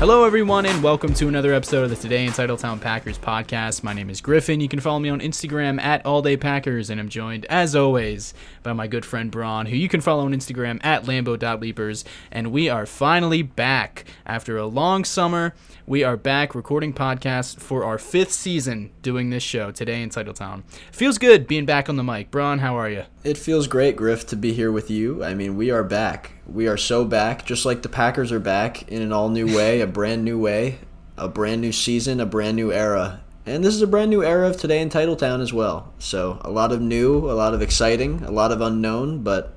Hello, everyone, and welcome to another episode of the Today in Titletown Packers podcast. My name is Griffin. You can follow me on Instagram at AllDayPackers, and I'm joined, as always, by my good friend Braun, who you can follow on Instagram at Lambo.Leapers. And we are finally back after a long summer. We are back recording podcasts for our fifth season doing this show, Today in Titletown. Feels good being back on the mic. Braun, how are you? It feels great, Griff, to be here with you. I mean, we are back. We are so back, just like the Packers are back in an all new way, a brand new way, a brand new season, a brand new era. And this is a brand new era of Today in Titletown as well. So, a lot of new, a lot of exciting, a lot of unknown, but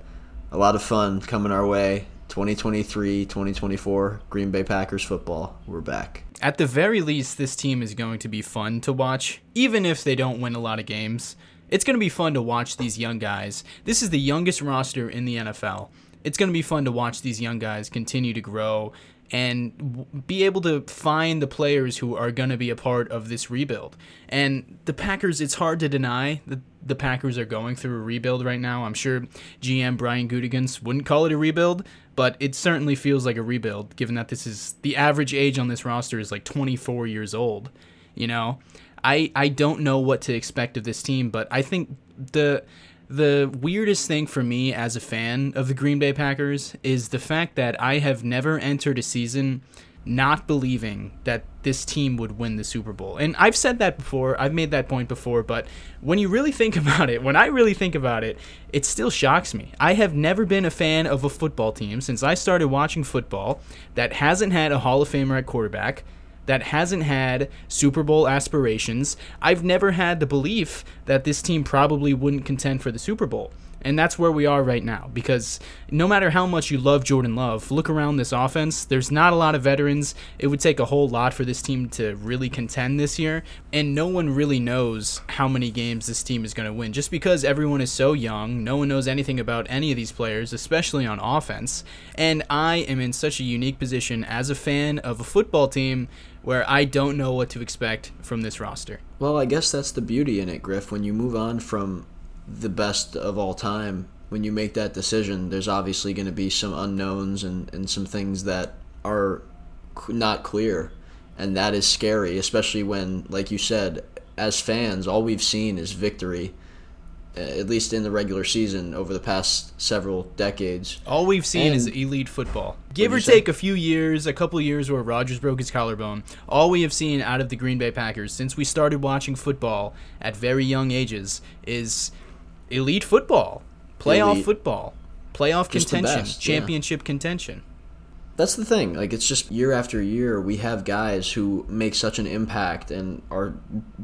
a lot of fun coming our way. 2023, 2024, Green Bay Packers football. We're back. At the very least, this team is going to be fun to watch, even if they don't win a lot of games. It's going to be fun to watch these young guys. This is the youngest roster in the NFL. It's going to be fun to watch these young guys continue to grow and be able to find the players who are going to be a part of this rebuild. And the Packers, it's hard to deny that the Packers are going through a rebuild right now. I'm sure GM Brian Gutekunst wouldn't call it a rebuild, but it certainly feels like a rebuild given that this is the average age on this roster is like 24 years old, you know? I I don't know what to expect of this team, but I think the the weirdest thing for me as a fan of the Green Bay Packers is the fact that I have never entered a season not believing that this team would win the Super Bowl. And I've said that before, I've made that point before, but when you really think about it, when I really think about it, it still shocks me. I have never been a fan of a football team since I started watching football that hasn't had a Hall of Famer at quarterback that hasn't had Super Bowl aspirations. I've never had the belief that this team probably wouldn't contend for the Super Bowl. And that's where we are right now because no matter how much you love Jordan Love, look around this offense. There's not a lot of veterans. It would take a whole lot for this team to really contend this year. And no one really knows how many games this team is going to win. Just because everyone is so young, no one knows anything about any of these players, especially on offense. And I am in such a unique position as a fan of a football team where I don't know what to expect from this roster. Well, I guess that's the beauty in it, Griff. When you move on from the best of all time, when you make that decision, there's obviously going to be some unknowns and, and some things that are not clear. And that is scary, especially when, like you said, as fans, all we've seen is victory Uh, at least in the regular season over the past several decades. All we've seen and, is elite football. Give or take a few years, a couple years where Rodgers broke his collarbone. All we have seen out of the Green Bay Packers since we started watching football at very young ages is elite football, playoff elite. football, playoff just contention, best, championship yeah. contention. That's the thing. Like it's just year after year, we have guys who make such an impact and are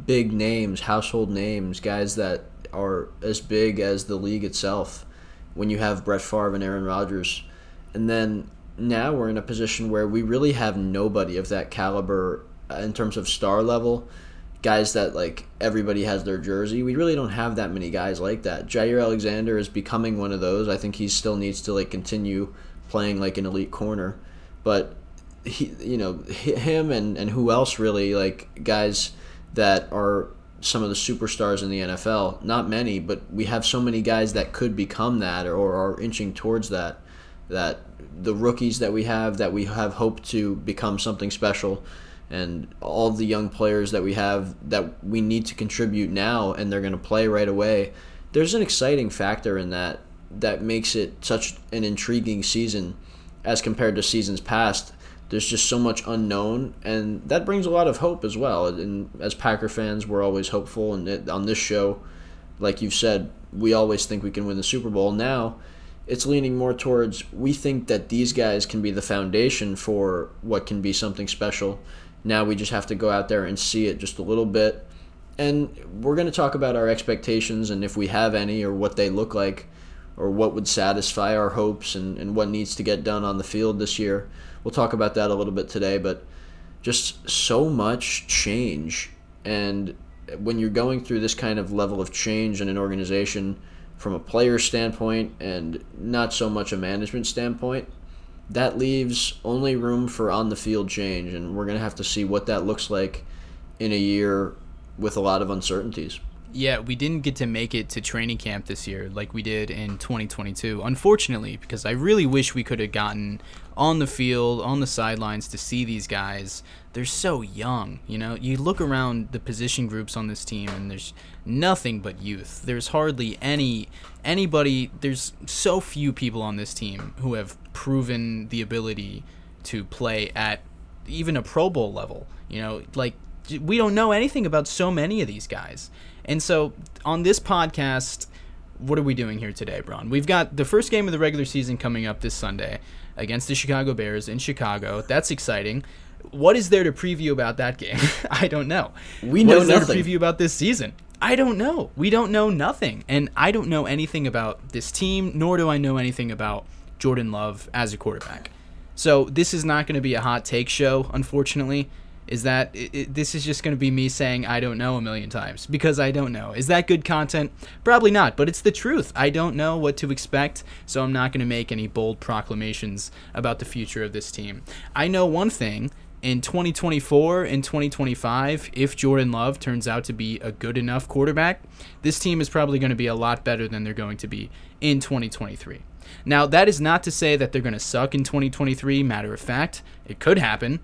big names, household names, guys that are as big as the league itself when you have Brett Favre and Aaron Rodgers. And then now we're in a position where we really have nobody of that caliber uh, in terms of star level. Guys that like everybody has their jersey. We really don't have that many guys like that. Jaire Alexander is becoming one of those. I think he still needs to like continue playing like an elite corner, but he, you know, him and and who else really like guys that are some of the superstars in the NFL. Not many, but we have so many guys that could become that or, are inching towards that. That the rookies that we have that we have hoped to become something special, and all the young players that we have that we need to contribute now and they're going to play right away. There's an exciting factor in that that makes it such an intriguing season as compared to seasons past there's just so much unknown, and that brings a lot of hope as well. And as Packer fans, we're always hopeful. And it, on this show, like you've said, we always think we can win the Super Bowl. Now, it's leaning more towards we think that these guys can be the foundation for what can be something special. Now we just have to go out there and see it just a little bit. And we're going to talk about our expectations and if we have any or what they look like or what would satisfy our hopes and, and what needs to get done on the field this year. We'll talk about that a little bit today, but just so much change. And when you're going through this kind of level of change in an organization from a player standpoint and not so much a management standpoint, that leaves only room for on the field change. And we're going to have to see what that looks like in a year with a lot of uncertainties. Yeah, we didn't get to make it to training camp this year like we did in 2022, unfortunately, because I really wish we could have gotten on the field, on the sidelines to see these guys. They're so young, you know. You look around the position groups on this team and there's nothing but youth. There's hardly any anybody, there's so few people on this team who have proven the ability to play at even a Pro Bowl level. You know, like we don't know anything about so many of these guys. And so on this podcast, what are we doing here today, Braun? We've got the first game of the regular season coming up this Sunday against the Chicago Bears in Chicago. That's exciting. What is there to preview about that game? I don't know. We know what is nothing. there to preview about this season? I don't know. We don't know nothing. And I don't know anything about this team, nor do I know anything about Jordan Love as a quarterback. So this is not going to be a hot take show, unfortunately. Is that it, it, this is just going to be me saying I don't know a million times because I don't know. Is that good content? Probably not, but it's the truth. I don't know what to expect, so I'm not going to make any bold proclamations about the future of this team. I know one thing in 2024 and 2025, if Jordan Love turns out to be a good enough quarterback, this team is probably going to be a lot better than they're going to be in 2023. Now, that is not to say that they're going to suck in 2023. Matter of fact, it could happen.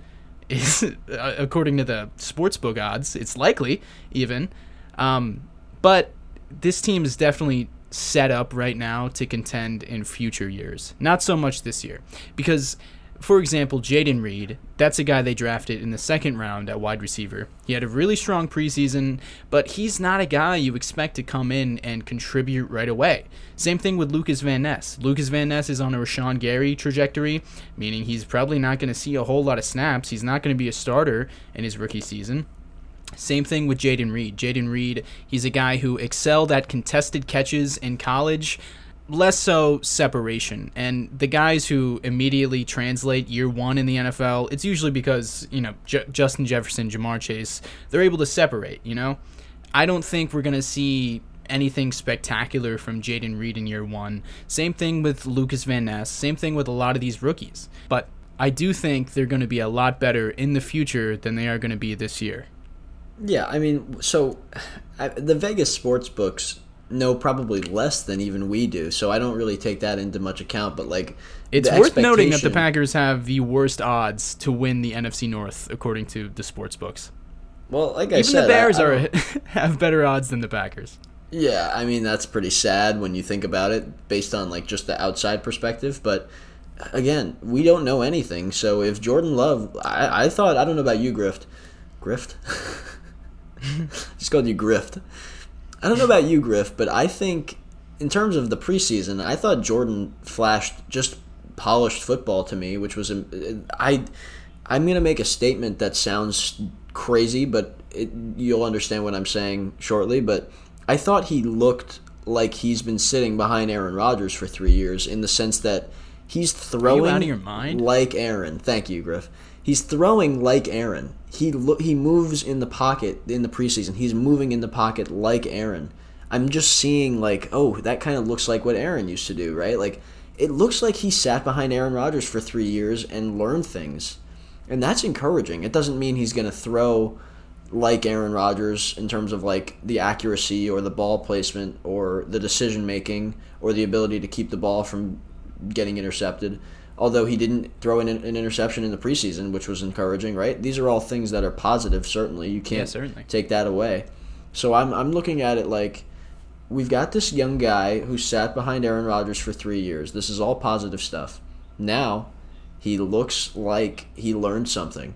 Is according to the sportsbook odds, it's likely even. Um, but this team is definitely set up right now to contend in future years. Not so much this year, because for example, Jayden Reed, that's a guy they drafted in the second round at wide receiver. He had a really strong preseason, but he's not a guy you expect to come in and contribute right away. Same thing with Lucas Van Ness. Lucas Van Ness is on a Rashan Gary trajectory, meaning he's probably not going to see a whole lot of snaps. He's not going to be a starter in his rookie season. Same thing with Jayden Reed. Jayden Reed, he's a guy who excelled at contested catches in college less so separation. And the guys who immediately translate year one in the NFL, it's usually because, you know, J- Justin Jefferson, Ja'Marr Chase, they're able to separate, you know? I don't think we're going to see anything spectacular from Jayden Reed in year one. Same thing with Lucas Van Ness. Same thing with a lot of these rookies. But I do think they're going to be a lot better in the future than they are going to be this year. Yeah, I mean, so I, the Vegas sports books know probably less than even we do, so I don't really take that into much account. But like, It's worth noting that the Packers have the worst odds to win the NFC North according to the sports books. Well, like I Even said, the Bears I- I are have better odds than the Packers. Yeah, I mean that's pretty sad when you think about it, based on like just the outside perspective. But again, we don't know anything. So if Jordan Love, I, I thought I don't know about you, Grift, Grift, just called you Grift. I don't know about you, Griff, but I think in terms of the preseason, I thought Jordan flashed just polished football to me, which was I. I'm gonna make a statement that sounds crazy, but it, you'll understand what I'm saying shortly. But I thought he looked like he's been sitting behind Aaron Rodgers for three years, in the sense that he's throwing out of your mind? like Aaron. Thank you, Griff. He's throwing like Aaron. He lo- he moves in the pocket in the preseason. He's moving in the pocket like Aaron. I'm just seeing like, oh, that kind of looks like what Aaron used to do, right? Like it looks like he sat behind Aaron Rodgers for 3 years and learned things. And that's encouraging. It doesn't mean he's going to throw like Aaron Rodgers in terms of like the accuracy or the ball placement or the decision making or the ability to keep the ball from getting intercepted. Although he didn't throw an, an interception in the preseason, which was encouraging, right? These are all things that are positive. Certainly, you can't certainly. take that away. So I'm I'm looking at it like we've got this young guy who sat behind Aaron Rodgers for three years. This is all positive stuff. Now he looks like he learned something,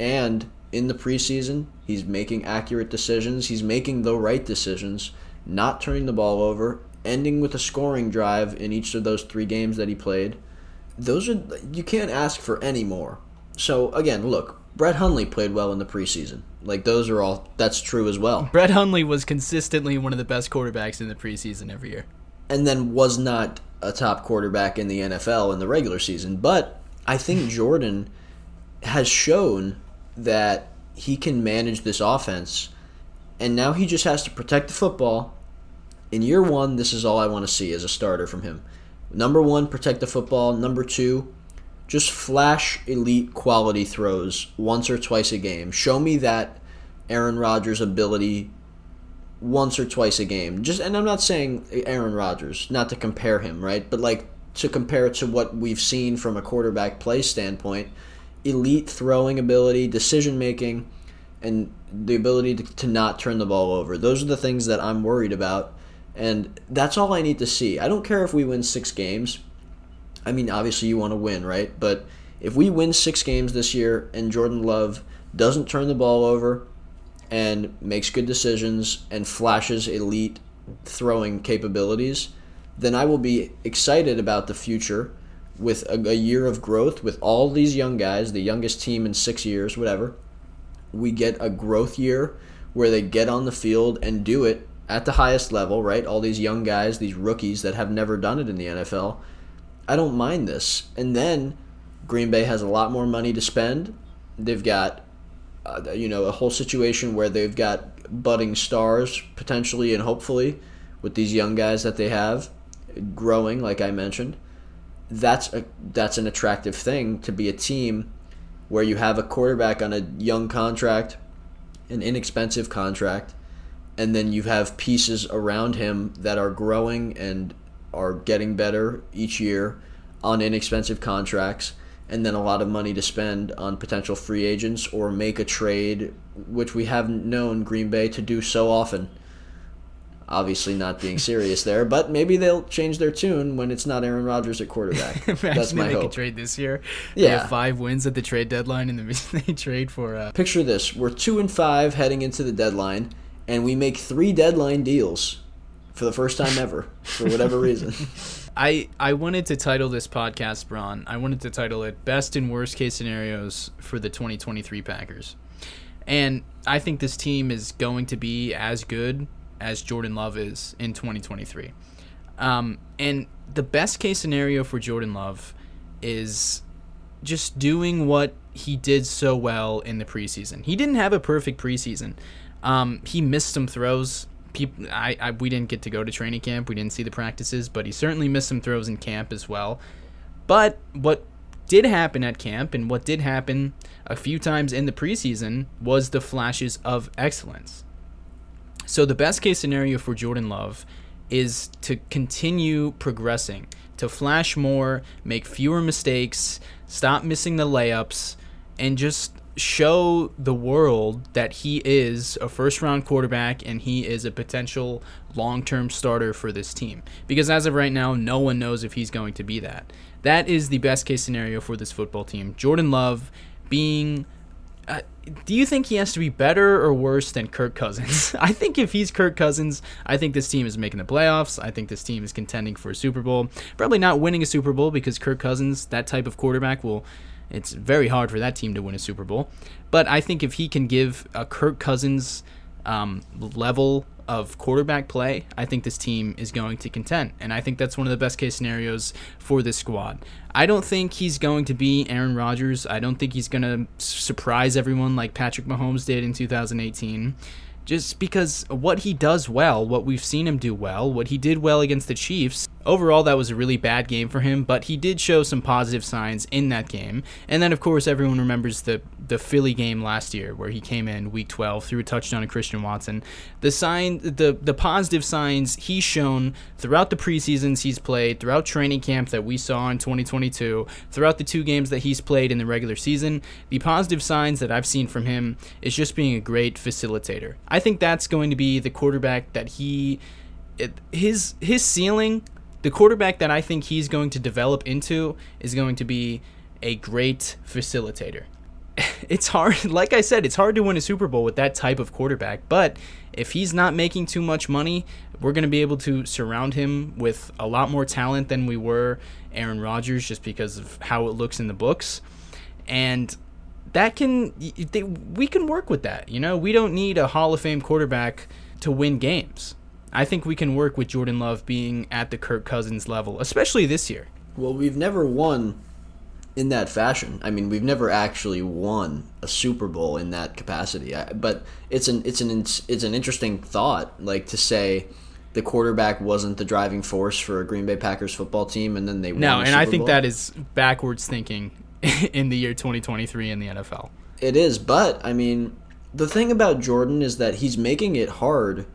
and in the preseason, he's making accurate decisions. He's making the right decisions, not turning the ball over, ending with a scoring drive in each of those three games that he played. Those are you can't ask for any more. So again, look, Brett Hundley played well in the preseason. Like those are all that's true as well. Brett Hundley was consistently one of the best quarterbacks in the preseason every year. and then was not a top quarterback in the NFL in the regular season. But I think Jordan has shown that he can manage this offense, and now he just has to protect the football. In year one, this is all I want to see as a starter from him. Number one, protect the football. Number two, just flash elite quality throws once or twice a game. Show me that Aaron Rodgers' ability once or twice a game. Just and I'm not saying Aaron Rodgers, not to compare him, right? But like to compare it to what we've seen from a quarterback play standpoint, elite throwing ability, decision making, and the ability to, to not turn the ball over. Those are the things that I'm worried about. And that's all I need to see. I don't care if we win six games. I mean, obviously, you want to win, right? But if we win six games this year and Jordan Love doesn't turn the ball over and makes good decisions and flashes elite throwing capabilities, then I will be excited about the future with a, a, year of growth with all these young guys, the youngest team in six years, whatever. We get a growth year where they get on the field and do it at the highest level, right? All these young guys, these rookies that have never done it in the NFL. I don't mind this. And then Green Bay has a lot more money to spend. They've got, uh, you know, a whole situation where they've got budding stars potentially and hopefully with these young guys that they have growing, like I mentioned. That's a that's an attractive thing to be a team where you have a quarterback on a young contract, an inexpensive contract, and then you have pieces around him that are growing and are getting better each year on inexpensive contracts and then a lot of money to spend on potential free agents or make a trade which we haven't known Green Bay to do so often. Obviously not being serious there, but maybe they'll change their tune when it's not Aaron Rodgers at quarterback. That's my they hope. Trade this year. Yeah, five wins at the trade deadline, and then they trade for. Uh... Picture this: we're two and five heading into the deadline, and we make three deadline deals for the first time ever for whatever reason. I I wanted to title this podcast, Braun. I wanted to title it "Best and Worst Case Scenarios for the 2023 Packers," and I think this team is going to be as good as Jordan Love is in 2023. Um, and the best case scenario for Jordan Love is just doing what he did so well in the preseason. He didn't have a perfect preseason. Um, he missed some throws. People, I, I, we didn't get to go to training camp. We didn't see the practices, but he certainly missed some throws in camp as well. But what did happen at camp and what did happen a few times in the preseason was the flashes of excellence. So the best case scenario for Jordan Love is to continue progressing, to flash more, make fewer mistakes, stop missing the layups, and just show the world that he is a first round quarterback and he is a potential long term starter for this team. Because as of right now, no one knows if he's going to be that. That is the best case scenario for this football team. Jordan Love being. Uh, do you think he has to be better or worse than Kirk Cousins? I think if he's Kirk Cousins, I think this team is making the playoffs. I think this team is contending for a Super Bowl. Probably not winning a Super Bowl because Kirk Cousins, that type of quarterback, will it's very hard for that team to win a Super Bowl. But I think if he can give a Kirk Cousins um, level of quarterback play, I think this team is going to contend. And I think that's one of the best case scenarios for this squad. I don't think he's going to be Aaron Rodgers. I don't think he's going to surprise everyone like Patrick Mahomes did in 2018 just because what he does well, what we've seen him do well, what he did well against the Chiefs, overall that was a really bad game for him, but he did show some positive signs in that game. And then of course everyone remembers the the Philly game last year where he came in week 12 threw a touchdown to Christian Watson. The sign the the positive signs he's shown throughout the preseasons he's played, throughout training camp that we saw in 2022, throughout the two games that he's played in the regular season, the positive signs that I've seen from him is just being a great facilitator. I think that's going to be the quarterback that he his his ceiling, the quarterback that I think he's going to develop into is going to be a great facilitator. It's hard, like I said, it's hard to win a Super Bowl with that type of quarterback, but if he's not making too much money, we're going to be able to surround him with a lot more talent than we were Aaron Rodgers just because of how it looks in the books. And that can they, we can work with that. You know, we don't need a Hall of Fame quarterback to win games. I think we can work with Jordan Love being at the Kirk Cousins level, especially this year. Well, we've never won in that fashion. I mean, we've never actually won a Super Bowl in that capacity. But it's an it's an it's an interesting thought, like to say the quarterback wasn't the driving force for a Green Bay Packers football team, and then they no. and I think Bowl. that is backwards thinking in the year 2023 in the NFL. It is, but I mean, the thing about Jordan is that he's making it hard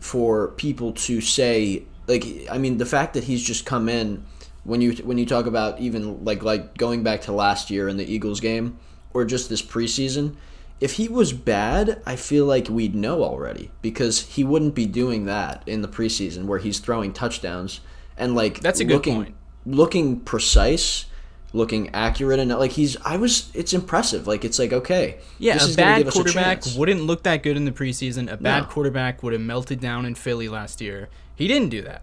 for people to say like I mean the fact that he's just come in when you when you talk about even like like going back to last year in the Eagles game or just this preseason, if he was bad, I feel like we'd know already because he wouldn't be doing that in the preseason where he's throwing touchdowns and like That's a good looking point. looking precise, looking accurate and like he's I was it's impressive. Like it's like okay, Yeah, this a is bad us a quarterback wouldn't look that good in the preseason. A bad No. quarterback would have melted down in Philly last year. He didn't do that.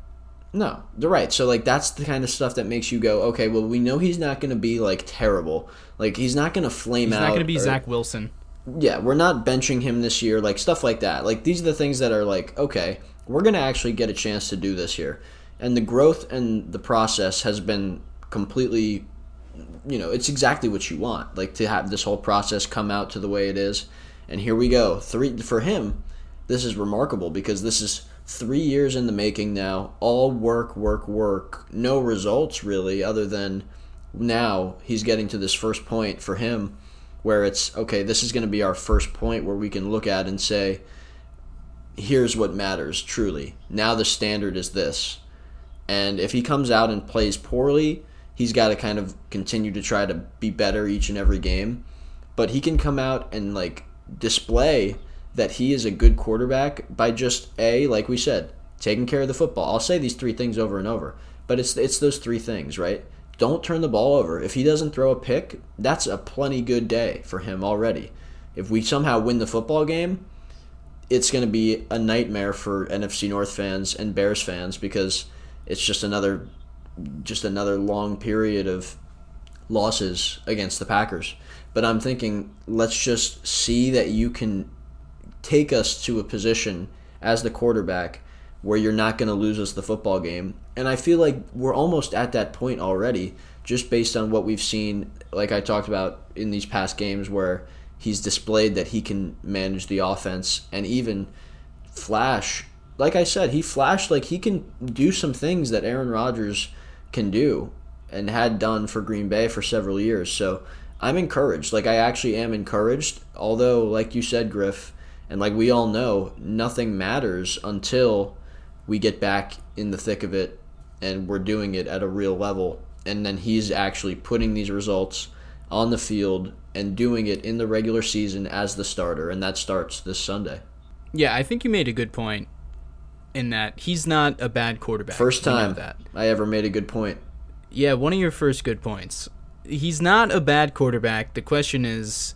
No, they're right. So like that's the kind of stuff that makes you go, okay, well we know he's not going to be like terrible. Like he's not going to flame out. He's out. not going to be or- Zach Wilson. Yeah, we're not benching him this year. Like stuff like that. Like these are the things that are like, okay, we're going to actually get a chance to do this here. And the growth and the process has been completely you know, it's exactly what you want. Like to have this whole process come out to the way it is. And here we go. Three for him, this is remarkable because this is three years in the making now. All work, work, work. No results really, other than now he's getting to this first point for him where it's okay, this is going to be our first point where we can look at and say, here's what matters truly. Now the standard is this. And if he comes out and plays poorly, he's got to kind of continue to try to be better each and every game. But he can come out and like display that he is a good quarterback by just a like we said, taking care of the football. I'll say these three things over and over, but it's it's those three things, right? Don't turn the ball over. If he doesn't throw a pick, that's a plenty good day for him already. If we somehow win the football game, it's going to be a nightmare for NFC North fans and Bears fans because it's just another just another long period of losses against the Packers. But I'm thinking let's just see that you can take us to a position as the quarterback where you're not going to lose us the football game. And I feel like we're almost at that point already just based on what we've seen like I talked about in these past games where he's displayed that he can manage the offense and even flash like I said, he flashed like he can do some things that Aaron Rodgers can do and had done for Green Bay for several years. So I'm encouraged. Like I actually am encouraged. Although, like you said, Griff, and like we all know, nothing matters until we get back in the thick of it and we're doing it at a real level. And then he's actually putting these results on the field and doing it in the regular season as the starter. And that starts this Sunday. Yeah, I think you made a good point in that he's not a bad quarterback. First We know time that. I ever made a good point. Yeah, one of your first good points. He's not a bad quarterback. The question is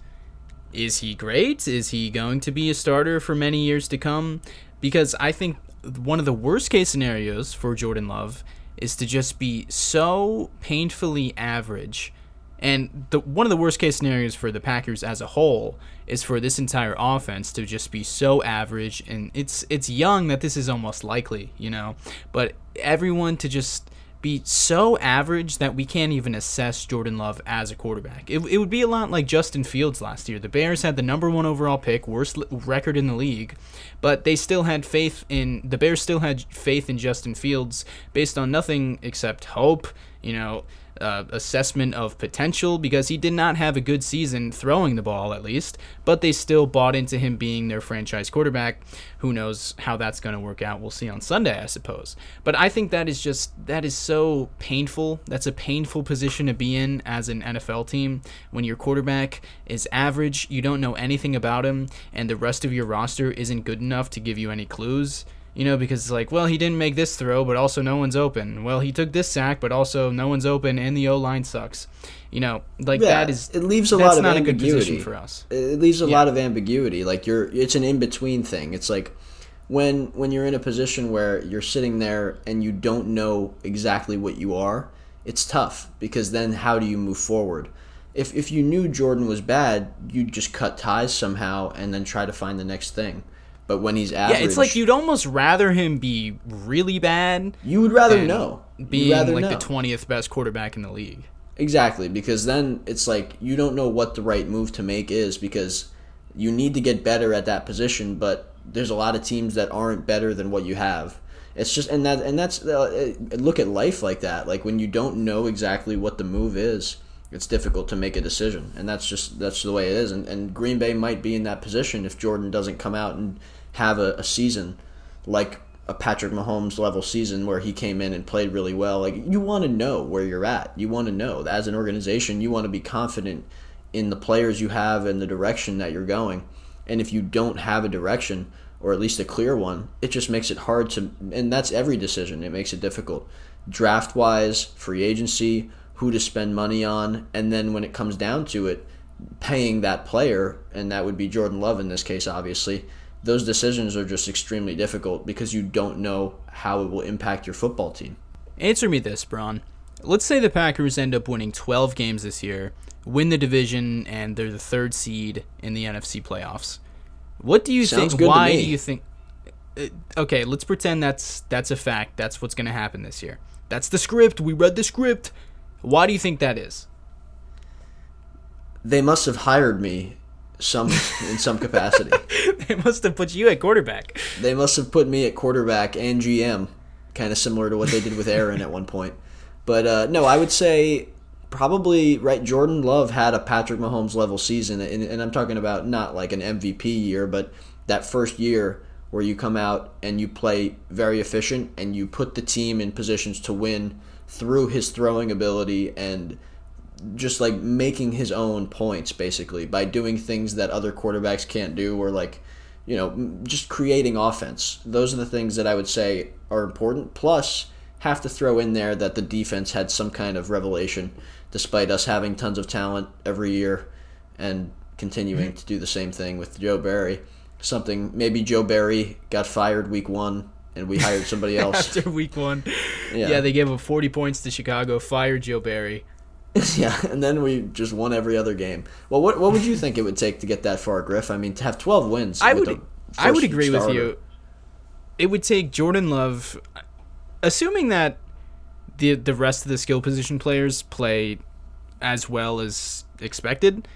is he great? Is he going to be a starter for many years to come? Because I think one of the worst case scenarios for Jordan Love is to just be so painfully average. And the one of the worst case scenarios for the Packers as a whole is for this entire offense to just be so average and it's it's young that this is almost likely, you know. But everyone to just be so average that we can't even assess Jordan Love as a quarterback. It, it would be a lot like Justin Fields last year. The Bears had the number one overall pick, worst record in the league, but they still had faith in the Bears. Still had faith in Justin Fields based on nothing except hope. You know, uh, assessment of potential because he did not have a good season throwing the ball, at least, but they still bought into him being their franchise quarterback. Who knows how that's going to work out? We'll see on Sunday, I suppose. But I think that is just, that is so painful. That's a painful position to be in as an NFL team when your quarterback is average, you don't know anything about him, and the rest of your roster isn't good enough to give you any clues. You know, because it's like, well, he didn't make this throw, but also no one's open. Well, he took this sack, but also no one's open, and the O line sucks. You know, like Yeah, that is it leaves a lot of not a good ambiguity position for us. It leaves a Yeah. lot of ambiguity. Like you're, it's an in between thing. It's like when when you're in a position where you're sitting there and you don't know exactly what you are. It's tough because then how do you move forward? If if you knew Jordan was bad, you'd just cut ties somehow and then try to find the next thing. But when he's average, Yeah, it's like you'd almost rather him be really bad you would rather know. Being rather like know. the twentieth best quarterback in the league. Exactly, because then it's like you don't know what the right move to make is because you need to get better at that position, but there's a lot of teams that aren't better than what you have. It's just and that and that's uh, look at life like that. Like when you don't know exactly what the move is, it's difficult to make a decision, and that's just that's the way it is. And, and Green Bay might be in that position if Jordan doesn't come out and have a, a season like a Patrick Mahomes level season where he came in and played really well. Like you want to know where you're at. You want to know as an organization, you want to be confident in the players you have and the direction that you're going. And if you don't have a direction or at least a clear one, it just makes it hard to and that's every decision. It makes it difficult. Draft wise, free agency, who to spend money on, and then when it comes down to it, paying that player, and that would be Jordan Love in this case, obviously, those decisions are just extremely difficult because you don't know how it will impact your football team. Answer me this, Braun. Let's say the Packers end up winning 12 games this year, win the division, and they're the third seed in the NFC playoffs. What do you Sounds think? Why do you think? uh, Okay, let's pretend that's that's a fact. That's what's going to happen this year. That's the script. We read the script. Why do you think that is? They must have hired me some in some capacity. they must have put you at quarterback. They must have put me at quarterback and GM, kind of similar to what they did with Aaron at one point. But uh, no, I would say probably right. Jordan Love had a Patrick Mahomes level season, and, and I'm talking about not like an MVP year, but that first year where you come out and you play very efficient and you put the team in positions to win through his throwing ability and just like making his own points basically by doing things that other quarterbacks can't do or like you know just creating offense those are the things that i would say are important plus have to throw in there that the defense had some kind of revelation despite us having tons of talent every year and continuing mm-hmm. to do the same thing with joe barry something maybe joe barry got fired week one and we hired somebody else After week one, Yeah. yeah. they gave up 40 points to Chicago, fired Joe Barry. Yeah, and then we just won every other game. Well, what what would you think it would take to get that far, Griff? I mean, to have twelve wins. I would, I would agree with you. It would take Jordan Love, assuming that the the rest of the skill position players play as well as expected.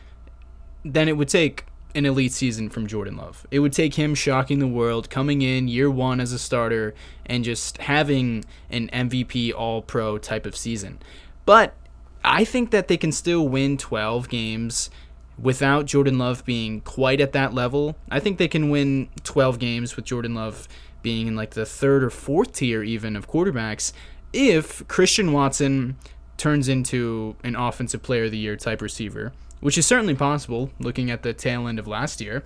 Then it would take an elite season from Jordan Love. It would take him shocking the world, coming in year one as a starter, and just having an MVP All Pro type of season. But I think that they can still win 12 games without Jordan Love being quite at that level. I think they can win 12 games with Jordan Love being in like the third or fourth tier even of quarterbacks if Christian Watson turns into an offensive player of the year type receiver, which is certainly possible looking at the tail end of last year.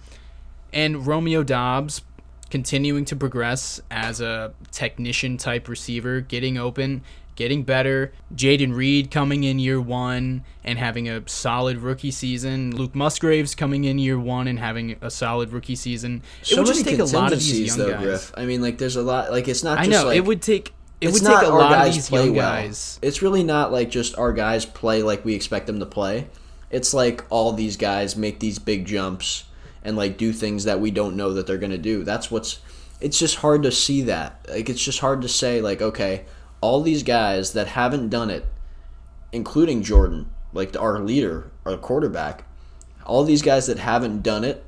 And Romeo Doubs continuing to progress as a technician type receiver, getting open, getting better. Jayden Reed coming in year one and having a solid rookie season. Luke Musgraves coming in year one and having a solid rookie season. It So would just take a lot of these young though, guys. Griff. I mean, like there's a lot. Like it's not. I Just know like, it would take it would take a lot of these play young well. guys. It's really not like just our guys play like we expect them to play. It's like all these guys make these big jumps and like do things that we don't know that they're gonna do. That's what's. It's just hard to see that. Like it's just hard to say like okay, all these guys that haven't done it, including Jordan, like our leader, our quarterback, all these guys that haven't done it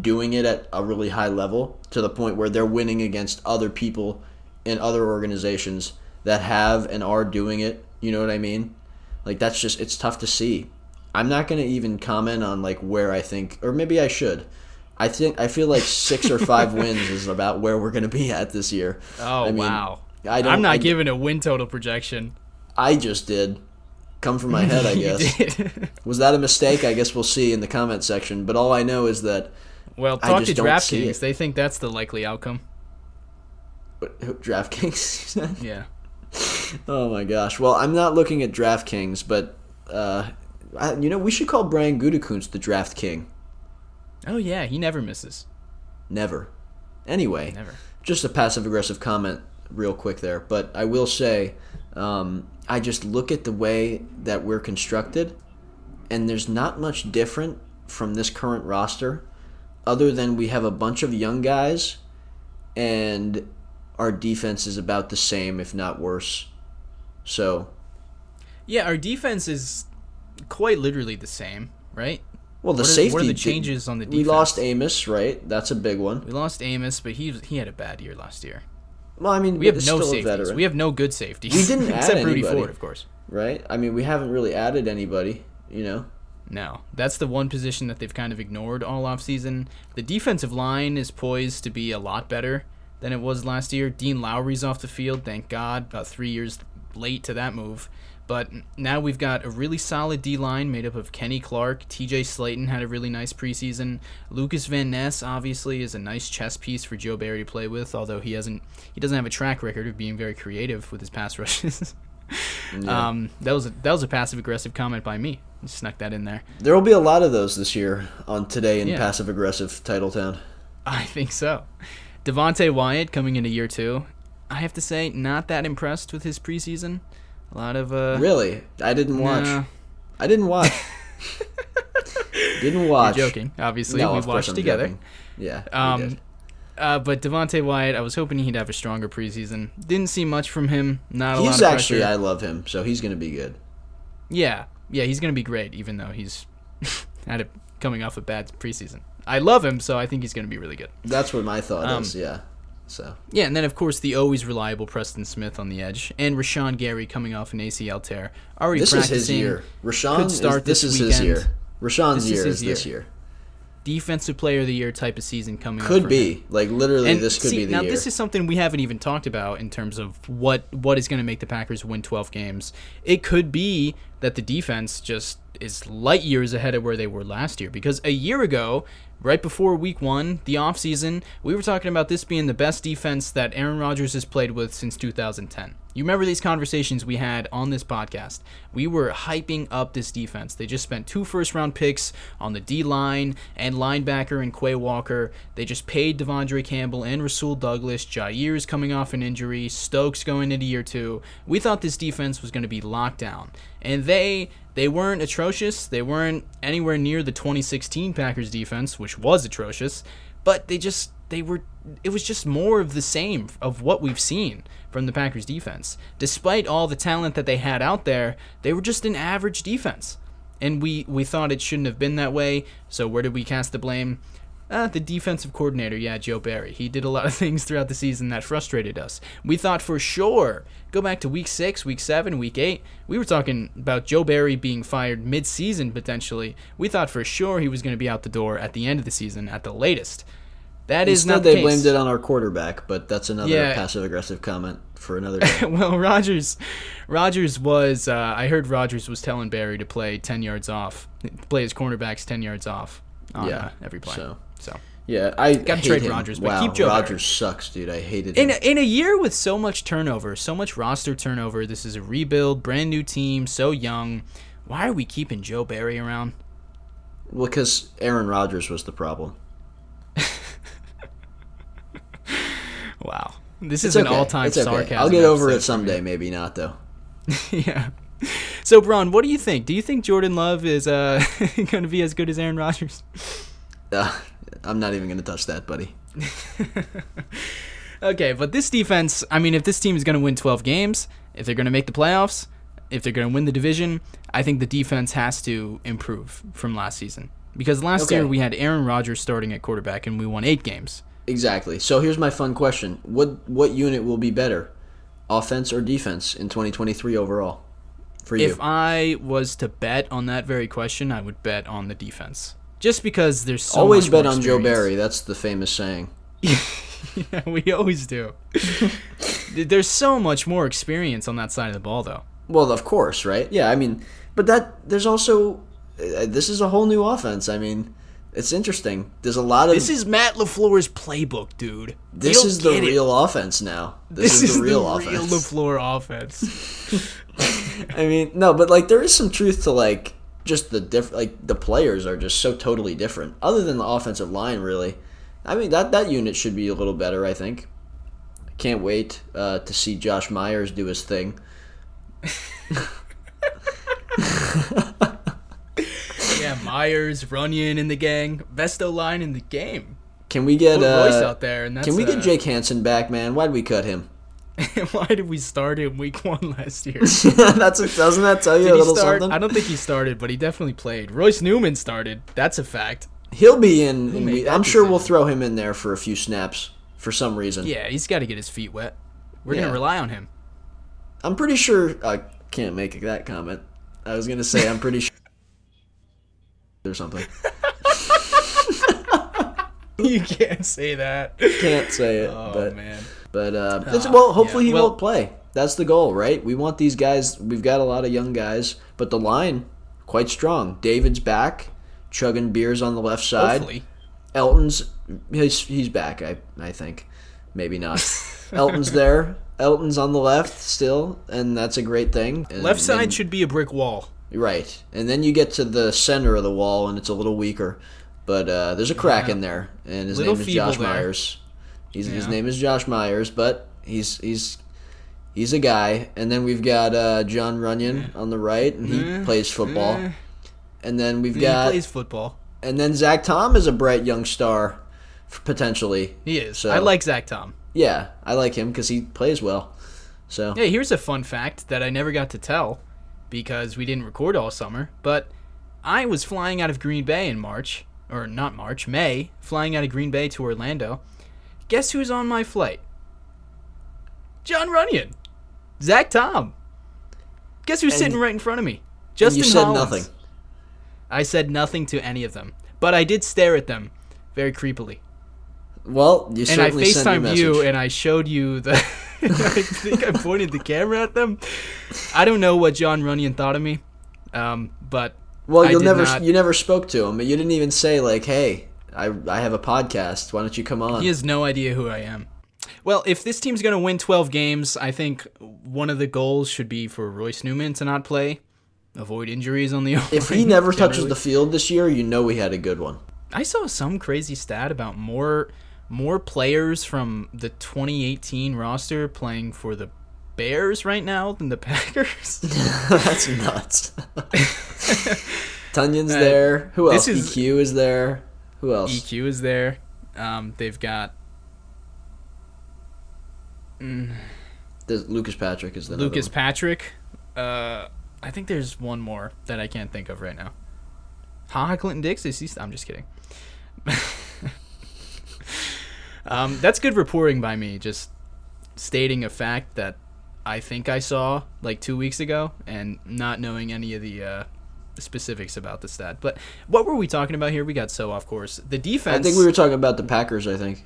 doing it at a really high level to the point where they're winning against other people in other organizations that have and are doing it. You know what I mean? Like that's just it's tough to see. I'm not going to even comment on like where I think or maybe I should. I think I feel like 6 or 5 wins is about where we're going to be at this year. Oh I mean, wow! I don't I'm not I, giving a win total projection. I just did come from my head, I guess. Was that a mistake? I guess we'll see in the comment section, but all I know is that well, talk to DraftKings. They think that's the likely outcome. DraftKings Yeah. Oh my gosh. Well, I'm not looking at DraftKings, but uh, I, you know, we should call Brian Gutekunst the Draft King. Oh yeah, he never misses. Never. Anyway, Never. just a passive aggressive comment, real quick there. But I will say, um, I just look at the way that we're constructed, and there's not much different from this current roster, other than we have a bunch of young guys, and our defense is about the same, if not worse. So Yeah, our defense is quite literally the same, right? Well, the What are- safety. what are the changes on the We lost Amos, right? That's a big one. We lost Amos, but he he had a bad year last year. Well, I mean, We have no still safeties. We have no good safeties. We didn't add except Rudy anybody. Ford, of course. right? I mean, we haven't really added anybody. You know, No, that's the one position that they've kind of ignored all offseason. The defensive line is poised to be a lot better than it was last year. Dean Lowry's off the field, thank God. About three years late to that move. But now we've got a really solid D line made up of Kenny Clark. TJ Slaton had a really nice preseason. Lucas Van Ness obviously is a nice chess piece for Joe Barry to play with, although he hasn't he doesn't have a track record of being very creative with his pass rushes. Yeah. um, that was a, that was a passive aggressive comment by me. Snuck that in there. There will be a lot of those this year on today in Yeah. passive aggressive Titletown. I think so. Devonte Wyatt coming into year two. I have to say, not that impressed with his preseason. A lot of uh, Really, I didn't watch. nah, I didn't watch. didn't watch. You're joking. Obviously, No, we watched I'm together. joking. Yeah. Um, uh, but Devonte Wyatt, I was hoping he'd have a stronger preseason. Didn't see much from him. Not a lot he's of actually. pressure. I love him, so he's gonna be good. Yeah, yeah, he's gonna be great, even though he's had it coming off a bad preseason. I love him, so I think he's gonna be really good. That's what my thought Um, is. Yeah. So Yeah, and then of course the always reliable Preston Smith on the edge, and Rashan Gary coming off an ACL tear. Already this is practicing. his year. Rashan. could Is, start this, this is his year. Rashan's This is year his is this year. year. Defensive Player of the Year type of season coming up. Could for him. be like literally. And this could see, be the year. now year. this is something we haven't even talked about in terms of what what is going to make the Packers win 12 games. It could be that the defense just is light years ahead of where they were last year because a year ago, right before week 1, the offseason, we were talking about this being the best defense that Aaron Rodgers has played with since 2010. You remember these conversations we had on this podcast? We were hyping up this defense. They just spent two first round picks on the D line and linebacker and Quay Walker. They just paid De'Vondre Campbell and Rasul Douglas. Jair's coming off an injury. Stokes going into year two. We thought this defense was going to be locked down. And they they weren't atrocious. They weren't anywhere near the 2016 Packers defense, which was atrocious, but they just they were it was just more of the same of what we've seen from the Packers defense. Despite all the talent that they had out there, they were just an average defense. And we we thought it shouldn't have been that way. So where did we cast the blame? Uh, the defensive coordinator, yeah, Joe Barry. He did a lot of things throughout the season that frustrated us. We thought for sure, go back to week six, week seven, week eight, we were talking about Joe Barry being fired mid season potentially. We thought for sure he was going to be out the door at the end of the season at the latest. That is Instead, not the they case. blamed it on our quarterback, but that's another Yeah. passive aggressive comment for another well, Rodgers, Rodgers was. Uh, I heard Rodgers was telling Barry to play ten yards off, play his cornerbacks ten yards off on Yeah, uh, every play. so. so. yeah, I Gotta hate trade him. Rodgers, but wow, keep Joe Barry. Sucks, dude. I hated him. In a, in a year with so much turnover, so much roster turnover, this is a rebuild, brand new team, so young. Why are we keeping Joe Barry around? well, because Aaron Rodgers was the problem. Wow, this It's is an all-time It's okay. sarcasm. I'll get over it someday, maybe not though. yeah. So, Braun, what do you think? Do you think Jordan Love is uh, going to be as good as Aaron Rodgers? Uh, I'm not even gonna touch that, buddy. Okay, but this defense, I mean, if this team is going to win 12 games, if they're going to make the playoffs, if they're going to win the division, I think the defense has to improve from last season. Because last Okay. year we had Aaron Rodgers starting at quarterback and we won eight games. Exactly. So here's my fun question: What what unit will be better, offense or defense in 2023 overall? For you, If I was to bet on that very question, I would bet on the defense. Just because there's so always bet on Joe. Barry. That's the famous saying. yeah, we always do. there's so much more experience on that side of the ball, though. Well, of course, right? Yeah, I mean, but that there's also this is a whole new offense. I mean, it's interesting. There's a lot of This is Matt LaFleur's playbook, dude. This is the it. real offense now. This, This is, the real offense. LaFleur offense. I mean, no, but like there is some truth to like just the diff like the players are just so totally different. Other than the offensive line, really. I mean that that unit should be a little better. I think. Can't wait uh, to see Josh Myers do his thing. yeah, Myers, Runyan in the gang, best O line in the game. Can we get Put Royce uh, out there, and that's Can we uh, get Jake Hanson back, man? Why'd we cut him? Why did we start in week one last year? That's a, doesn't that tell you Did a little start? something? I don't think he started, but he definitely played. Royce Newman started. That's a fact. He'll be in. in we, I'm sure we'll throw him in there for a few snaps for some reason. Yeah, he's got to get his feet wet. We're Yeah. gonna rely on him. I'm pretty sure. I can't make that comment. I was gonna say I'm pretty sure or something. you can't say that. Can't say it, Oh but man. but uh, Ah, well, hopefully yeah. he Well- won't play. That's the goal, right? We want these guys. We've got a lot of young guys, but the line quite strong. David's back, chugging beers on the left side. Hopefully. Elgton's he's he's back. I I think maybe not. Elgton's there. Elgton's on the left still, and that's a great thing. And Left side then- should be a brick wall. Right, and then you get to the center of the wall, and it's a little weaker. But uh, there's a crack Yeah. in there, and his Little name is Josh there. Myers. He's, His name is Josh Myers, but he's he's he's a guy. And then we've got uh, John Runyan on the right, and he Mm, plays football. mm. And then we've He got plays football. and then Zach Tom is a bright young star, potentially. He is. So- I like Zach Tom. Yeah, I like him because he plays well. So Hey, here's a fun fact that I never got to tell because we didn't record all summer. But I was flying out of Green Bay in March, or not March, May, flying out of Green Bay to Orlando. Guess who's on my flight? John Runyan, Zach Tom. Guess who's And- sitting right in front of me? Justin you said Hollins. nothing. I said nothing to any of them, but I did stare at them very creepily. Well, you and I certainly sent your FaceTimed message. you and I showed you the. I think I pointed the camera at them. I don't know what John Runyan thought of me, um, but well, you'll never not- you never spoke to him. You didn't even say like, "Hey, I I have a podcast. Why don't you come on?" he has no idea who I am. Well, if this team's going to win 12 games, I think one of the goals should be for Royce Newman to not play, avoid injuries on the. if he never touches generally. the field this year, you know we had a good one. I saw some crazy stat about more more players from the 2018 roster playing for the Bears right now than the Packers. That's nuts. Tonyan's Uh, there. Who else? is- EQ is there. Who else? EQ is there. Um, they've got There's Lucas Patrick is the Lucas Patrick. Uh, I think there's one more that I can't think of right now. Ha Clinton Dix is he? I'm just kidding. Um, that's good reporting by me. Just stating a fact that I think I saw like two weeks ago, and not knowing any of the uh, specifics about the stat. But what were we talking about here? We got so off course. The defense. I think we were talking about the Packers. I think.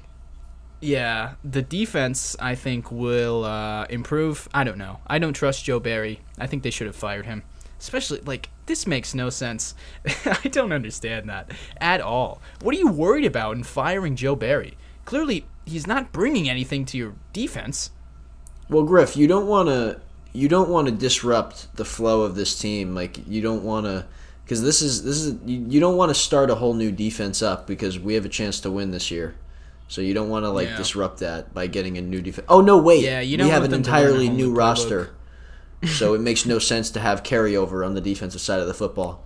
Yeah, the defense I think will uh, improve. I don't know. I don't trust Joe Barry. I think they should have fired him. Especially like this makes no sense. I don't understand that at all. What are you worried about in firing Joe Barry? Clearly, he's not bringing anything to your defense. Well, Griff, you don't want to you don't want to disrupt the flow of this team. Like you don't want to because this is this is you, you don't want to start a whole new defense up because we have a chance to win this year. So you don't want to like Yeah. disrupt that by getting a new defense. Oh no, wait. Yeah, you we have an them to learn a entirely new roster. so it makes no sense to have carryover on the defensive side of the football.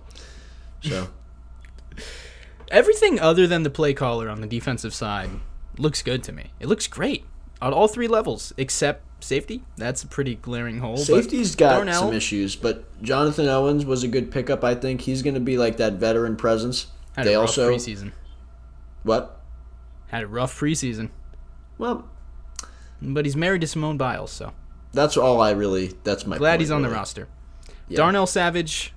So Everything other than the play caller on the defensive side looks good to me. It looks great on all three levels except safety. That's a pretty glaring hole. Safety's got Darnell- some issues, but Jonathan Owens was a good pickup. I think he's going to be like that veteran presence. Had they a rough also preseason. what? Had a rough preseason. Well, But he's married to Simone Biles, so that's all I really. That's my. glad point, he's on the roster. Yeah. Darnell Savage,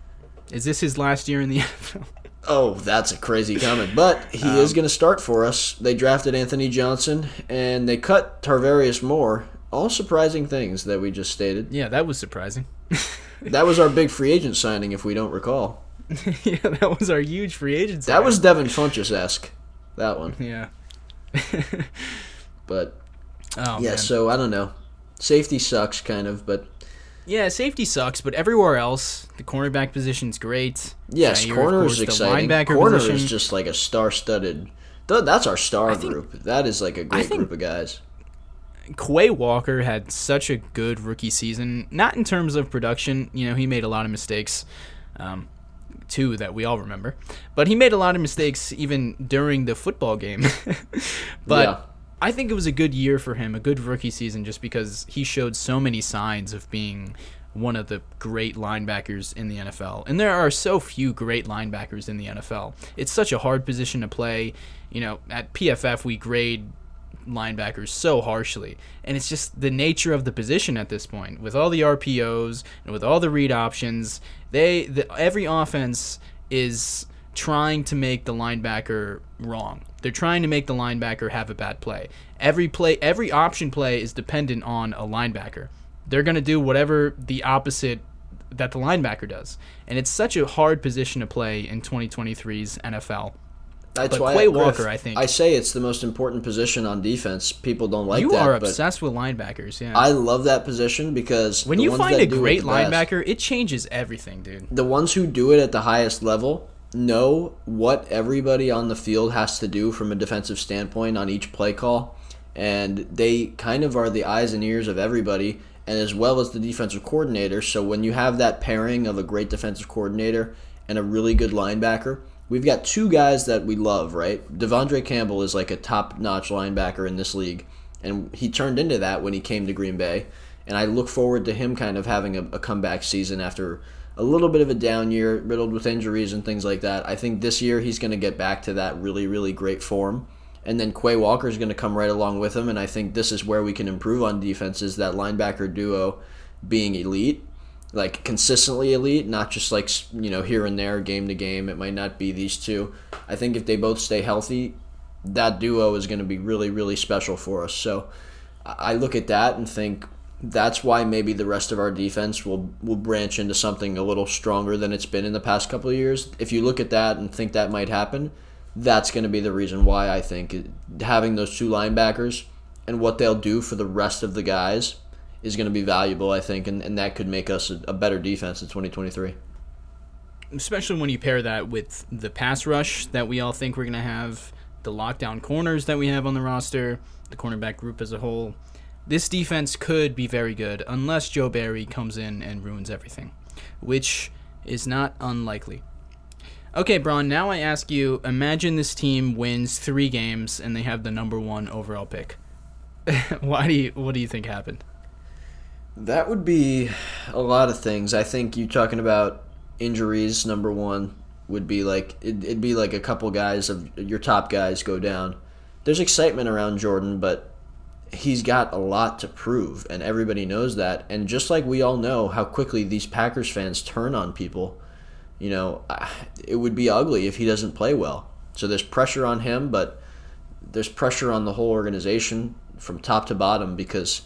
is this his last year in the NFL? Oh, that's a crazy comment, but he is Um, going to start for us. They drafted Anthony Johnson and they cut Tarvarius Moore. All surprising things that we just stated. yeah, that was surprising. That was our big free agent signing, if we don't recall. yeah, that was our huge free agency. That was Devin Funchess esque. That one, yeah. but oh yeah. man. So I don't know. Safety sucks, kind of, but Yeah, safety sucks, but everywhere else, the cornerback position's great. yes, corner course, is exciting. linebacker Corner position. is just like a star-studded. That's our star think- group. That is like a great group of guys. Quay Walker had such a good rookie season. Not in terms of production, you know, he made a lot of mistakes, um, two that we all remember. But he made a lot of mistakes even during the football game. but Yeah. I think it was a good year for him, a good rookie season, just because he showed so many signs of being one of the great linebackers in the NFL. And there are so few great linebackers in the NFL. It's such a hard position to play. You know, at PFF, we grade linebackers so harshly. And it's just the nature of the position at this point. With all the RPOs and with all the read options, they the, every offense is trying to make the linebacker wrong. They're trying to make the linebacker have a bad play. Every play, every option play is dependent on a linebacker. They're going to do whatever the opposite that the linebacker does. And it's such a hard position to play in 2023's NFL. That's But why Quay Griff, Walker, I think- I say it's the most important position on defense. People don't like you that, are but obsessed with linebackers, yeah. I love that position because when you find a great the best- linebacker, it changes everything, dude. the ones who do it at the highest level know what everybody on the field has to do from a defensive standpoint on each play call and they kind of are the eyes and ears of everybody and as well as the defensive coordinator. So when you have that pairing of a great defensive coordinator and a really good linebacker we've got two guys that we love right? De'Vondre Campbell is like a top-notch linebacker in this league and he turned into that when he came to green bay and i look forward to him kind of having a, a comeback season after a little bit of a down year, riddled with injuries and things like that. I think this year he's going to get back to that really, really great form. And then Quay Walker is going to come right along with him. And I think this is where we can improve on defense is that linebacker duo being elite, like consistently elite, not just like, you know, here and there, game to game. It might not be these two. I think if they both stay healthy, that duo is going to be really, really special for us. So I look at that and think that's why maybe the rest of our defense will will branch into something a little stronger than it's been in the past couple of years. If you look at that and think that might happen, that's going to be the reason why I think having those two linebackers and what they'll do for the rest of the guys is going to be valuable, I think, and, and that could make us a, a better defense in 2023. especially when you pair that with the pass rush that we all think we're going to have, the lockdown corners that we have on the roster, the cornerback group as a whole. This defense could be very good unless Joe Barry comes in and ruins everything, which is not unlikely. Okay, Braun, now I ask you imagine this team wins three games and they have the number one overall pick. Why do you, what do you think happened? That would be a lot of things. I think you talking about injuries. Number one would be like it, it'd be like a couple guys of your top guys go down. There's excitement around Jordan, but he's got a lot to prove, and everybody knows that. And just like we all know how quickly these Packers fans turn on people, you know, it would be ugly if he doesn't play well. So there's pressure on him, but there's pressure on the whole organization from top to bottom because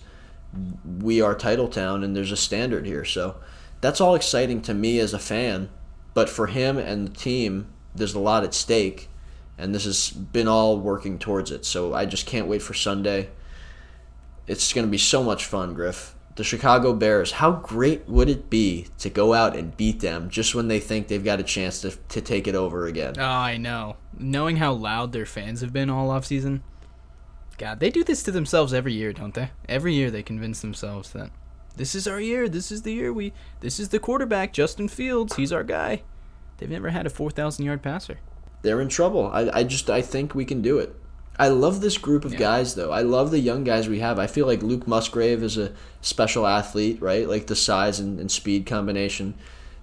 we are title town and there's a standard here. So that's all exciting to me as a fan. But for him and the team, there's a lot at stake. And this has been all working towards it. So I just can't wait for Sunday. It's going to be so much fun, Griff. The Chicago Bears, how great would it be to go out and beat them just when they think they've got a chance to, to take it over again? Oh, I know. Knowing how loud their fans have been all offseason. God, they do this to themselves every year, don't they? Every year they convince themselves that this is our year, this is the year we this is the quarterback, Justin Fields, he's our guy. They've never had a 4,000 yard passer. they're in trouble. I, I just I think we can do it. I love this group of Yeah. guys though. I love the young guys we have. I feel like Luke Musgrave is a special athlete, right? Like the size and, and speed combination.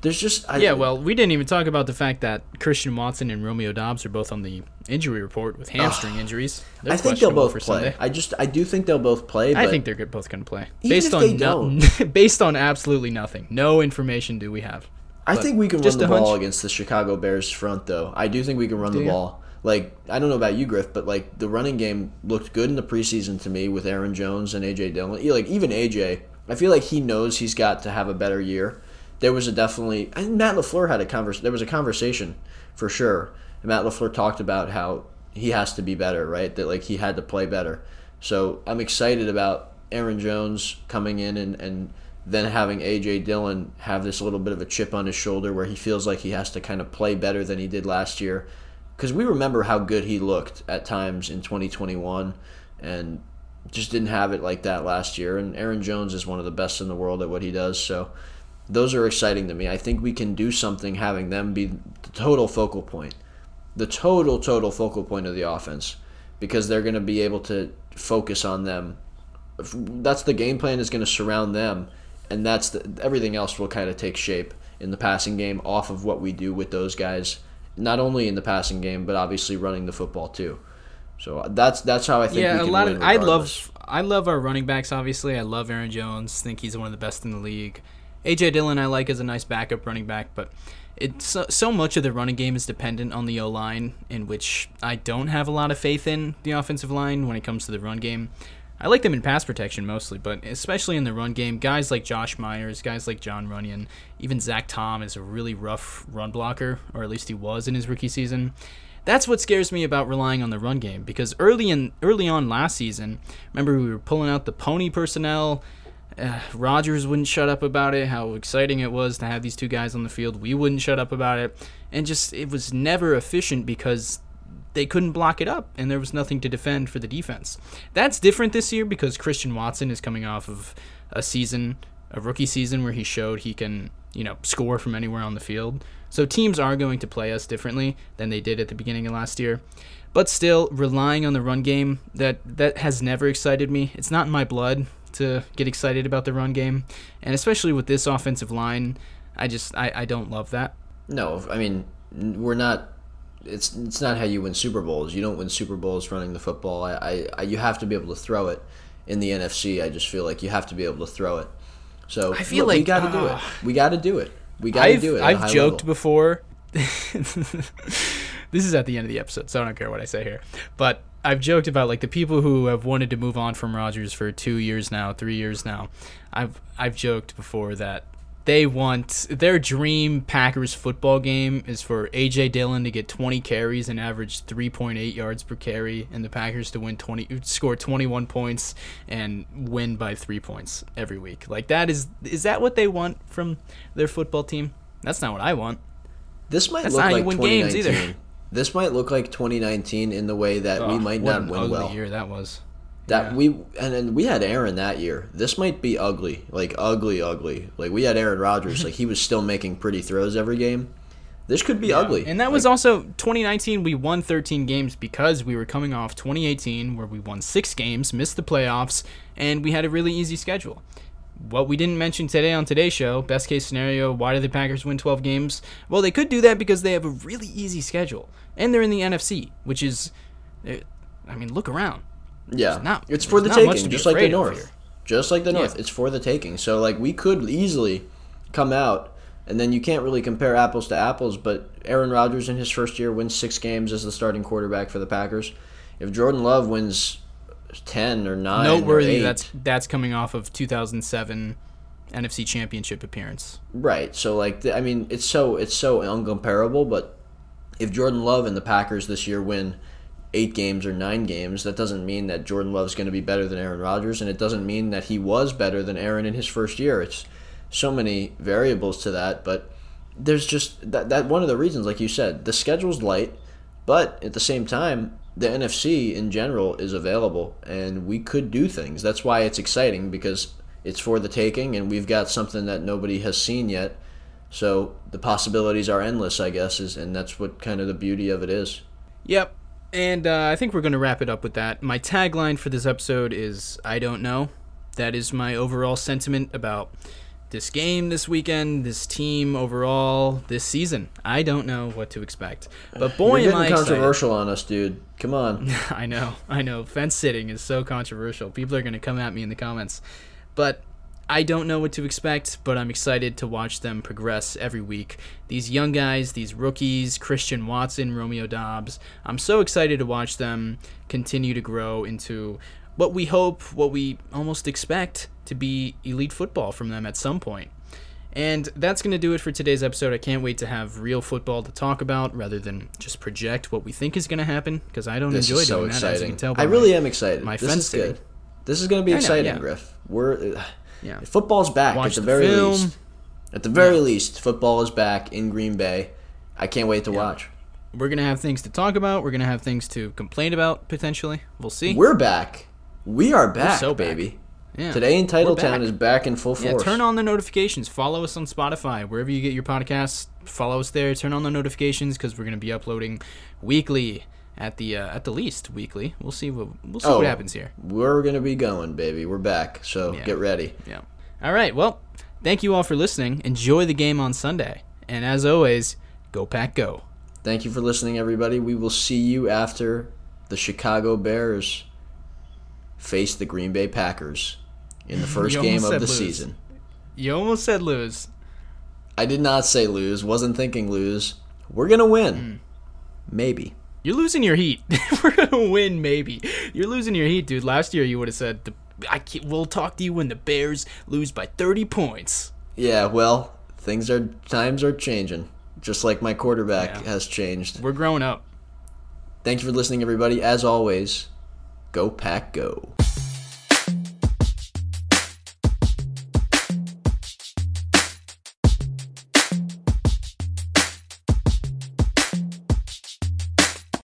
There's just I, Yeah, well, we didn't even talk about the fact that Christian Watson and Romeo Doubs are both on the injury report with hamstring injuries. They're I think they'll both play. Sunday. I just I do think they'll both play. But I think they're both going to play. Based on no, based on absolutely nothing. No information do we have. I but think we can run the ball hunch. against the Chicago Bears front though. I do think we can run Do the you? ball. Like I don't know about you, Griff, but like the running game looked good in the preseason to me with Aaron Jones and AJ Dillon. Like even AJ, I feel like he knows he's got to have a better year. There was a definitely and Matt LaFleur had a convers. There was a conversation for sure. And Matt LaFleur talked about how he has to be better, right? That like he had to play better. So I'm excited about Aaron Jones coming in and and then having AJ Dillon have this little bit of a chip on his shoulder where he feels like he has to kind of play better than he did last year. Because we remember how good he looked at times in 2021 and just didn't have it like that last year. And Aaron Jones is one of the best in the world at what he does. So those are exciting to me. I think we can do something having them be the total focal point, the total, total focal point of the offense because they're going to be able to focus on them. That's the game plan is going to surround them and that's the, everything else will kind of take shape in the passing game off of what we do with those guys, not only in the passing game but obviously running the football too. So that's that's how I think yeah, a lot of I love I love our running backs. Obviously, I love Aaron Jones. Think he's one of the best in the league. AJ Dillon I like as a nice backup running back, but it's so, so much of the running game is dependent on the O line, in which I don't have a lot of faith in the offensive line when it comes to the run game. I like them in pass protection mostly, but especially in the run game, guys like Josh Myers, guys like John Runyan, even Zach Tom is a really rough run blocker, or at least he was in his rookie season. That's what scares me about relying on the run game because early in early on last season, remember we were pulling out the pony personnel. Uh, Rodgers wouldn't shut up about it. How exciting it was to have these two guys on the field. We wouldn't shut up about it, and just it was never efficient because they couldn't block it up and there was nothing to defend for the defense. That's different this year because Christian Watson is coming off of a season, a rookie season where he showed he can, you know, score from anywhere on the field. So teams are going to play us differently than they did at the beginning of last year. But still, relying on the run game that that has never excited me. It's not in my blood to get excited about the run game, and especially with this offensive line, I just I, I don't love that. No, I mean we're not it's it's not how you win Super Bowls. You don't win Super Bowls running the football. I, I, I, you have to be able to throw it. In the NFC, I just feel like you have to be able to throw it. So I feel look, like we got to uh, do it. We got to do it. We got to do it. I've joked level. before. this is at the end of the episode, so I don't care what I say here. But I've joked about like the people who have wanted to move on from Rodgers for two years now, three years now. I've I've joked before that they want their dream Packers football game is for AJ Dillon to get 20 carries and average 3.8 yards per carry, and the Packers to win 20, score 21 points and win by three points every week. Like that is is that what they want from their football team? That's not what I want. This might That's look not like how you win games either. This might look like 2019 in the way that oh, we might not win well. Year that was. That Yeah. we and then we had Aaron that year. This might be ugly, like ugly, ugly. Like we had Aaron Rodgers, like he was still making pretty throws every game. This could be ugly. And that was also 2019. We won 13 games because we were coming off 2018, where we won six games, missed the playoffs, and we had a really easy schedule. What we didn't mention today on today's show, best case scenario, why did the Packers win 12 games? Well, they could do that because they have a really easy schedule, and they're in the NFC, which is, eh, I mean, look around. Yeah, there's not- it's for the taking, just like the North, just like the North. Yeah. It's for the taking. So like we could easily come out, and then you can't really compare apples to apples. But Aaron Rodgers in his first year wins six games as the starting quarterback for the Packers. If Jordan Love wins ten or nine, or Noteworthy eight, that's that's coming off of 2007 NFC Championship appearance. Right. So like I mean it's so it's so uncomparable, but if Jordan Love and the Packers this year win 8 games or 9 games, that doesn't mean that Jordan Love's going to be better than Aaron Rodgers and it doesn't mean that he was better than Aaron in his first year. It's so many variables to that, but there's just that that one of the reasons like you said, the schedule's light, but at the same time the NFC in general is available and we could do things. That's why it's exciting because it's for the taking and we've got something that nobody has seen yet. So the possibilities are endless, I guess, is and that's what kind of the beauty of it is. Yep. And uh, I think we're going to wrap it up with that. My tagline for this episode is I don't know. That is my overall sentiment about this game this weekend, this team overall, this season. I don't know what to expect. But boy, You're am I getting excited. controversial on us, dude. Come on. I know, I know. Fence sitting is so controversial. People are going to come at me in the comments. But I don't know what to expect, but I'm excited to watch them progress every week. These young guys, these rookies, Christian Watson, Romeo Doubs, I'm so excited to watch them continue to grow into what we hope, what we almost expect to be elite football from them at some point. And that's going to do it for today's episode. I can't wait to have real football to talk about rather than just project what we think is going to happen because I don't This enjoy is so doing that, as you exciting. can tell. I really my- am excited. my this is good. This is going to be I know, exciting, yeah. Griff. We're Yeah. football's back Watch at the, the very film. least. At the very least, football is back in Green Bay. I can't wait to watch. We're gonna have things to talk about. We're gonna have things to complain about potentially. We'll see. We're back. We are back, so back. baby. yeah. Today in We're Titletown is back in full force. Yeah, force. turn on the notifications. Follow us on Spotify, wherever you get your podcasts. Follow us there. Turn on the notifications because we're gonna be uploading weekly at the uh, at the least weekly. We'll see what we'll see Oh. what happens here. We're gonna be going, baby. We're back. So Yeah. get ready. Yeah. All right. Well, thank you all for listening. Enjoy the game on Sunday, and as always, go pack go. Thank you for listening, everybody. We will see you after the Chicago Bears face the Green Bay Packers in the first game of the lose. season. You almost said lose. I did not say lose. Wasn't thinking lose. We're gonna win. Hmm. Maybe. You're losing your heat. We're gonna win, maybe. You're losing your heat, dude. Last year you would have said, the, "I we'll talk to you when the Bears lose by 30 points." Yeah. Well, things are times are changing. Just like my quarterback Yeah. has changed. We're growing up. Thank you for listening, everybody. As always, go pack, go.